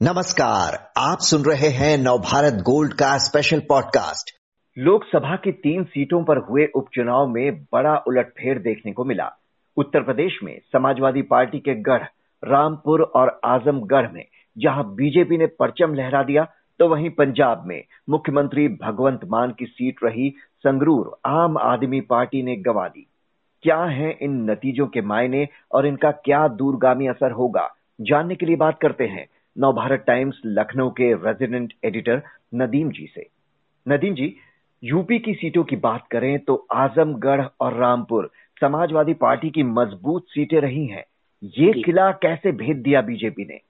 नमस्कार, आप सुन रहे हैं नवभारत गोल्ड का स्पेशल पॉडकास्ट लोकसभा की तीन सीटों पर हुए उपचुनाव में बड़ा उलटफेर देखने को मिला। उत्तर प्रदेश में समाजवादी पार्टी के गढ़, रामपुर और आजमगढ़ में, जहाँ बीजेपी ने परचम लहरा दिया तो वहीं पंजाब में मुख्यमंत्री भगवंत मान की सीट रही, संगरूर आम आदमी पार्टी ने गंवा दी। क्या है इन नतीजों के मायने और इनका क्या दूरगामी असर होगा? जानने के लिए बात करते हैं नवभारत टाइम्स लखनऊ के रेजिडेंट एडिटर नदीम जी से। नदीम जी यूपी की सीटों की बात करें तो आजमगढ़ और रामपुर समाजवादी पार्टी की मज़बूत सीटें रही हैं। ये किला कैसे भेद दिया बीजेपी ने?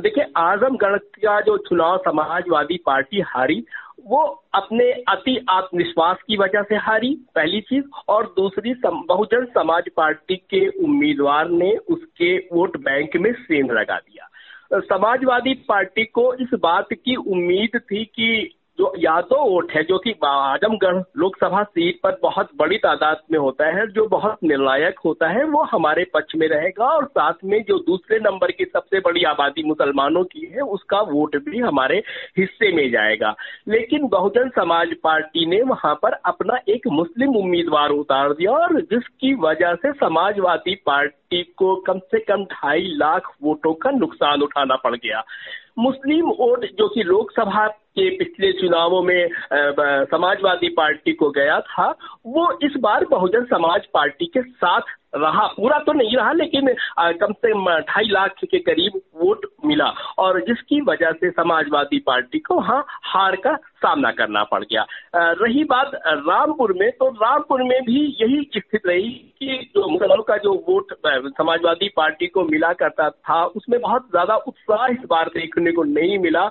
देखिए आजमगढ़ का जो चुनाव समाजवादी पार्टी हारी वो अपने अति आत्मविश्वास की वजह से हारी पहली चीज़ और दूसरी सम, बहुजन समाज पार्टी के उम्मीदवार ने उसके वोट बैंक में सेंध लगा दिया। समाजवादी पार्टी को इस बात की उम्मीद थी कि जो तो वोट है, जो कि आजमगढ़ लोकसभा सीट पर बहुत बड़ी तादाद में होता है, जो बहुत निर्णायक होता है, वो हमारे पक्ष में रहेगा और साथ में जो दूसरे नंबर की सबसे बड़ी आबादी मुसलमानों की है, उसका वोट भी हमारे हिस्से में जाएगा। लेकिन बहुजन समाज पार्टी ने वहाँ पर अपना एक मुस्लिम उम्मीदवार उतार दिया और जिसकी वजह से समाजवादी पार्टी को कम से कम ढाई लाख वोटों का नुकसान उठाना पड़ गया। मुस्लिम वोट, जो कि लोकसभा के पिछले चुनावों में समाजवादी पार्टी को गया था, वो इस बार बहुजन समाज पार्टी के साथ रहा। पूरा तो नहीं रहा, लेकिन कम से कम ढाई लाख के करीब वोट मिला। और जिसकी वजह से समाजवादी पार्टी को हाँ हार का सामना करना पड़ गया। रही बात रामपुर में तो रामपुर में भी यही स्थिति रही कि जो मुसलमानों का जो वोट समाजवादी पार्टी को मिला करता था, उसमें बहुत ज़्यादा उत्साह इस बार देखने को नहीं मिला।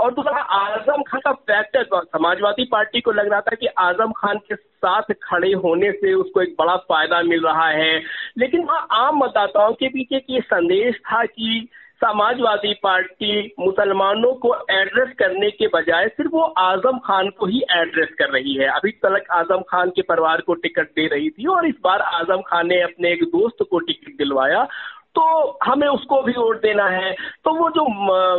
और दूसरा, आज़म खान का फैक्टर समाजवादी पार्टी को लग रहा था कि आज़म खान के साथ खड़े होने से उसको एक बड़ा फ़ायदा मिल रहा है। लेकिन वहाँ आम मतदाताओं के पीछे ये संदेश था कि समाजवादी पार्टी मुसलमानों को एड्रेस करने के बजाय सिर्फ़ वो आज़म खान को ही एड्रेस कर रही है। अभी तक आज़म खान के परिवार को टिकट दे रही थी और इस बार आज़म खान ने अपने एक दोस्त को टिकट दिलवाया तो हमें उसको भी वोट देना है। तो वो जो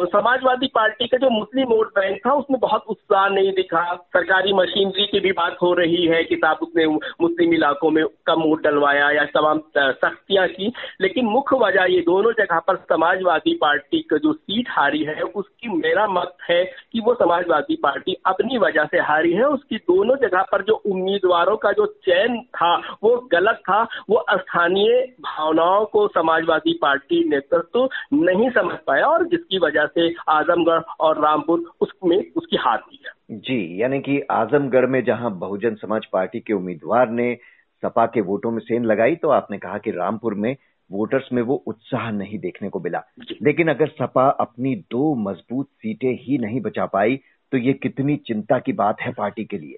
समाजवादी पार्टी का जो मुस्लिम वोट बैंक था, उसमें बहुत उत्साह नहीं दिखा। सरकारी मशीनरी की भी बात हो रही है कि साहब उसने मुस्लिम इलाकों में कम वोट डलवाया या तमाम सख्तियाँ की। लेकिन मुख्य वजह ये दोनों जगह पर समाजवादी पार्टी का जो सीट हारी है, उसकी मेरा मत है कि वो समाजवादी पार्टी अपनी वजह से हारी है। उसकी दोनों जगह पर जो उम्मीदवारों का जो चयन था, वो गलत था। वो स्थानीय भावनाओं को समाजवादी समाजवादी पार्टी नेतृत्व नहीं समझ पाया और जिसकी वजह से आजमगढ़ और रामपुर उसमें उसकी हार हुई है जी यानी कि आजमगढ़ में जहाँ बहुजन समाज पार्टी के उम्मीदवार ने सपा के वोटों में सेन लगाई तो आपने कहा कि रामपुर में वोटर्स में वो उत्साह नहीं देखने को मिला। लेकिन अगर सपा अपनी दो मज़बूत सीटें ही नहीं बचा पाई तो ये कितनी चिंता की बात है पार्टी के लिए?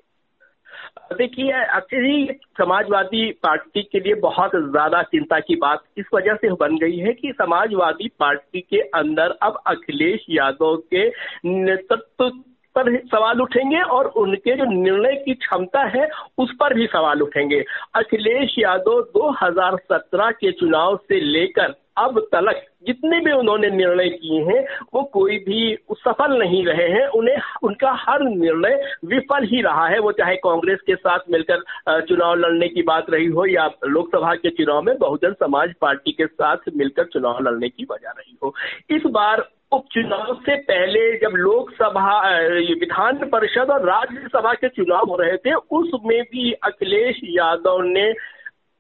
देखिए एक्चुअली समाजवादी पार्टी के लिए बहुत ज़्यादा चिंता की बात इस वजह से बन गई है कि समाजवादी पार्टी के अंदर अब अखिलेश यादव के नेतृत्व पर सवाल उठेंगे और उनके जो निर्णय की क्षमता है, उस पर भी सवाल उठेंगे। अखिलेश यादव 2017 के चुनाव से लेकर अब तलक जितने भी उन्होंने निर्णय किए हैं, वो कोई भी सफल नहीं रहे हैं। उन्हें, उनका हर निर्णय विफल ही रहा है। वो चाहे कांग्रेस के साथ मिलकर चुनाव लड़ने की बात रही हो या लोकसभा के चुनाव में बहुजन समाज पार्टी के साथ मिलकर चुनाव लड़ने की वजह रही हो। इस बार उपचुनाव से पहले जब लोकसभा विधान परिषद और राज्यसभा के चुनाव हो रहे थे उसमें भी अखिलेश यादव ने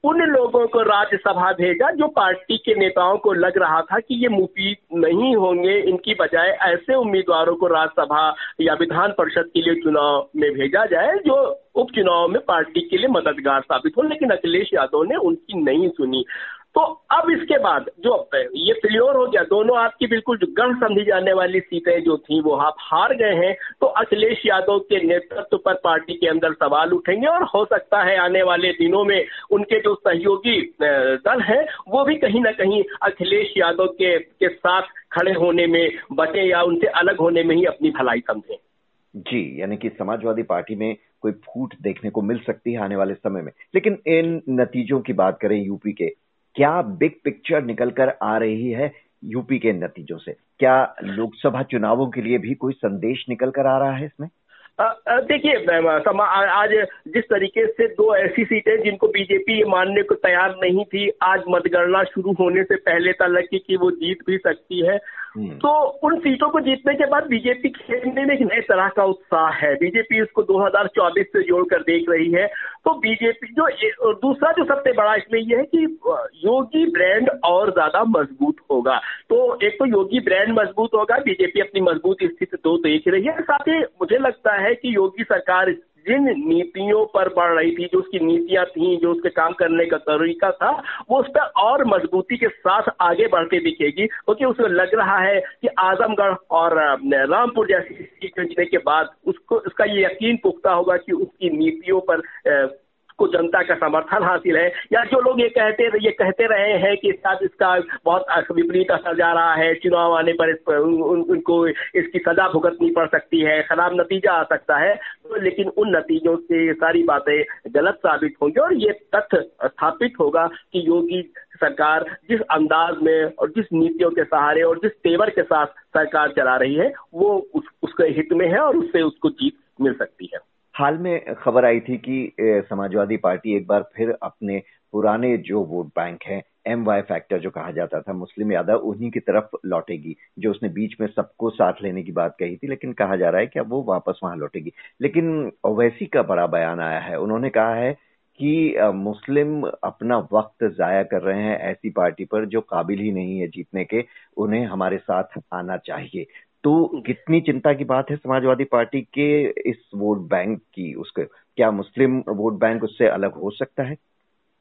उन लोगों को राज्यसभा भेजा जो पार्टी के नेताओं को लग रहा था कि ये मुफीद नहीं होंगे। इनकी बजाय ऐसे उम्मीदवारों को राज्यसभा या विधान परिषद के लिए चुनाव में भेजा जाए जो उपचुनाव में पार्टी के लिए मददगार साबित हो। लेकिन अखिलेश यादव ने उनकी नहीं सुनी। तो अब इसके बाद जो ये क्लियर हो गया, दोनों आपकी बिल्कुल गढ़ समझी जाने वाली सीटें जो थी, वो आप हार गए हैं। तो अखिलेश यादव के नेतृत्व पर पार्टी के अंदर सवाल उठेंगे और हो सकता है आने वाले दिनों में उनके जो सहयोगी दल है, वो भी कहीं ना कहीं अखिलेश यादव के के साथ खड़े होने में बचे या उनसे अलग होने में ही अपनी भलाई समझें। जी, यानी कि समाजवादी पार्टी में कोई फूट देखने को मिल सकती है आने वाले समय में। लेकिन इन नतीजों की बात करें यूपी के क्या बिग पिक्चर निकल कर आ रही है यूपी के नतीजों से क्या लोकसभा चुनावों के लिए भी कोई संदेश निकल कर आ रहा है इसमें देखिए आज जिस तरीके से दो ऐसी सीटें जिनको बीजेपी मानने को तैयार नहीं थी, आज मतगणना शुरू होने से पहले तक लगी कि वो जीत भी सकती है। तो उन सीटों को जीतने के बाद बीजेपी खेलने में एक नए तरह का उत्साह है। बीजेपी इसको 2024 से जोड़कर देख रही है। तो बीजेपी जो दूसरा जो सबसे बड़ा इसमें यह है कि योगी ब्रांड और ज़्यादा मज़बूत होगा। तो एक तो योगी ब्रांड मज़बूत होगा, बीजेपी अपनी मज़बूत स्थिति तो देख रही है। साथ ही मुझे लगता है कि योगी सरकार जिन नीतियों पर बढ़ रही थी, जो उसकी नीतियाँ थी, जो उसके काम करने का तरीका था, वो उस पर और मजबूती के साथ आगे बढ़ते दिखेगी। क्योंकि तो उसको लग रहा है कि आजमगढ़ और रामपुर जैसी जीतने के बाद उसको, उसका ये यकीन पुख्ता होगा कि उसकी नीतियों पर को जनता का समर्थन हासिल है। या जो लोग ये कहते ये कहते रहे हैं कि शायद इसका बहुत विपरीत असर जा रहा है चुनाव आने पर, उनको इसकी सजा भुगतनी पड़ सकती है खराब नतीजा आ सकता है। तो लेकिन उन नतीजों से सारी बातें गलत साबित होंगी और ये तथ्य स्थापित होगा कि योगी सरकार जिस अंदाज में और जिस नीतियों के सहारे और जिस तेवर के साथ सरकार चला रही है वो उस, उसके हित में है और उससे उसको जीत मिल सकती है। हाल में खबर आई थी कि समाजवादी पार्टी एक बार फिर अपने पुराने जो वोट बैंक हैं एम वाई फैक्टर जो कहा जाता था, मुस्लिम यादव, उन्हीं की तरफ़ लौटेगी, जो उसने बीच में सबको साथ लेने की बात कही थी, लेकिन कहा जा रहा है कि अब वो वापस वहाँ लौटेगी। लेकिन ओवैसी का बड़ा बयान आया है। उन्होंने कहा है कि मुस्लिम अपना वक्त जाया कर रहे हैं ऐसी पार्टी पर जो काबिल ही नहीं है जीतने के, उन्हें हमारे साथ आना चाहिए। तो कितनी चिंता की बात है समाजवादी पार्टी के इस वोट बैंक की उसके क्या मुस्लिम वोट बैंक उससे अलग हो सकता है?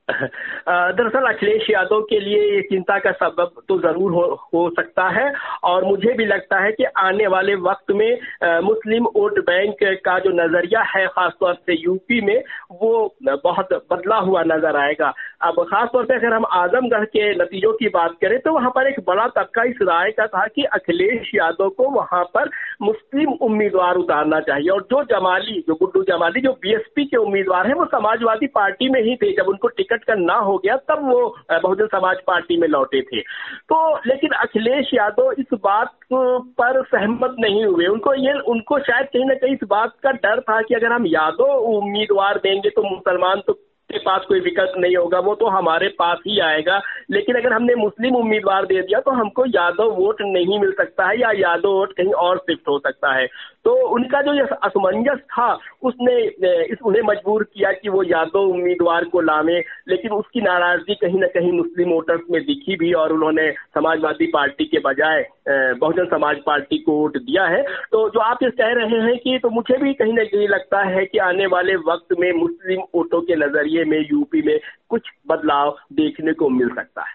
दरअसल अखिलेश यादव के लिए ये चिंता का सबब तो ज़रूर हो, हो सकता है और मुझे भी लगता है कि आने वाले वक्त में आ, मुस्लिम वोट बैंक का जो नज़रिया है खासतौर से यूपी में वो बहुत बदला हुआ नज़र आएगा। अब खासतौर से अगर हम आजमगढ़ के नतीजों की बात करें तो वहाँ पर एक बड़ा तबका इस राय का था कि अखिलेश यादव को वहाँ पर मुस्लिम उम्मीदवार उतारना चाहिए। और जो जमाली, जो गुड्डू जमाली, जो बीएसपी के उम्मीदवार हैं, वो समाजवादी पार्टी में ही थे। जब उनको टिकट का ना हो गया, तब वो बहुजन समाज पार्टी में लौटे थे। तो लेकिन अखिलेश यादव इस बात पर सहमत नहीं हुए। उनको ये, उनको शायद कहीं ना कहीं इस बात का डर था कि अगर हम यादव उम्मीदवार देंगे तो मुसलमान तो के पास कोई विकल्प नहीं होगा, वो तो हमारे पास ही आएगा। लेकिन अगर हमने मुस्लिम उम्मीदवार दे दिया तो हमको यादव वोट नहीं मिल सकता है, या यादव वोट कहीं और शिफ्ट हो सकता है। तो उनका जो असमंजस था, उसने इस, उन्हें मजबूर किया कि वो यादव उम्मीदवार को लावे। लेकिन उसकी नाराज़गी कहीं ना कहीं मुस्लिम वोटर्स में दिखी भी, और उन्होंने समाजवादी पार्टी के बजाय बहुजन समाज पार्टी को वोट दिया है। तो जो आप ये कह रहे हैं कि तो मुझे भी कहीं ना कहीं लगता है कि आने वाले वक्त में मुस्लिम वोटों के नज़रिए में, यूपी में कुछ बदलाव देखने को मिल सकता है।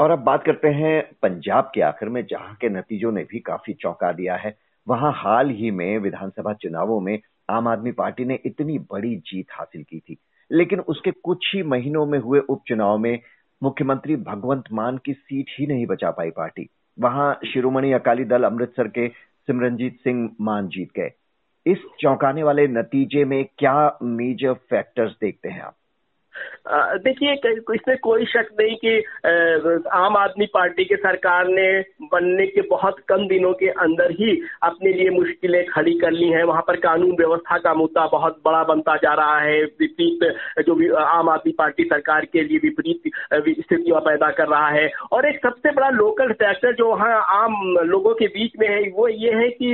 और अब बात करते हैं पंजाब के आखिर में, जहाँ के नतीजों ने भी काफ़ी चौंका दिया है। वहाँ हाल ही में विधानसभा चुनावों में आम आदमी पार्टी ने इतनी बड़ी जीत हासिल की थी। लेकिन उसके कुछ ही महीनों में हुए उपचुनाव में मुख्यमंत्री भगवंत मान की सीट ही नहीं बचा पाई पार्टी। वहाँ शिरोमणि अकाली दल अमृतसर के सिमरनजीत सिंह मान जीत गए। इस चौंकाने वाले नतीजे में क्या मेजर फैक्टर्स देखते हैं आप? देखिए इसमें कोई शक नहीं कि आम आदमी पार्टी के सरकार ने बनने के बहुत कम दिनों के अंदर ही अपने लिए मुश्किलें खड़ी कर ली हैं। वहाँ पर कानून व्यवस्था का मुद्दा बहुत बड़ा बनता जा रहा है। विपरीत जो भी आम आदमी पार्टी सरकार के लिए विपरीत स्थितियाँ पैदा कर रहा है। और एक सबसे बड़ा लोकल फैक्टर जो वहाँ आम लोगों के बीच में है वो ये है कि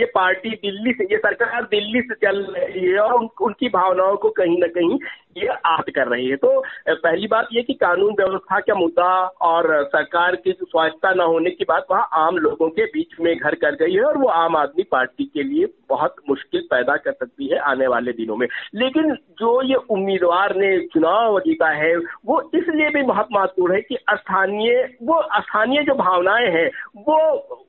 ये पार्टी दिल्ली से ये सरकार दिल्ली से चल रही है और उन, उनकी भावनाओं को कहीं ना कहीं ये आहत कर रही है। तो पहली बात ये कि कानून व्यवस्था का मुद्दा और सरकार की स्वायत्ता न होने की बात वहाँ आम लोगों के बीच में घर कर गई है और वो आम आदमी पार्टी के लिए बहुत मुश्किल पैदा कर सकती है आने वाले दिनों में। लेकिन जो ये उम्मीदवार ने चुनाव जीता है, वो इसलिए भी बहुत महत्वपूर्ण है कि स्थानीय, वो स्थानीय जो भावनाएँ हैं, वो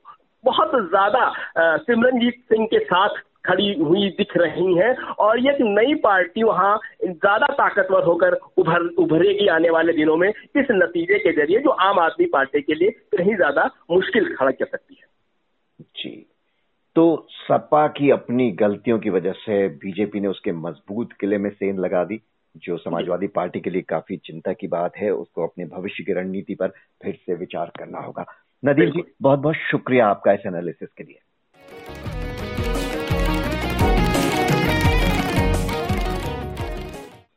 बहुत ज़्यादा सिमरनजीत सिंह के साथ खड़ी हुई दिख रही हैं और ये नई पार्टी वहाँ ज़्यादा ताकतवर होकर उभर उभरेगी आने वाले दिनों में इस नतीजे के ज़रिए जो आम आदमी पार्टी के लिए कहीं ज़्यादा मुश्किल खड़ा कर सकती है। जी। तो सपा की अपनी गलतियों की वजह से बीजेपी ने उसके मज़बूत किले में सेन लगा दी जो समाजवादी पार्टी के लिए काफ़ी चिंता की बात है उसको अपने भविष्य की रणनीति पर फिर से विचार करना होगा। नदीम जी बहुत बहुत शुक्रिया आपका इस एनालिसिस के लिए।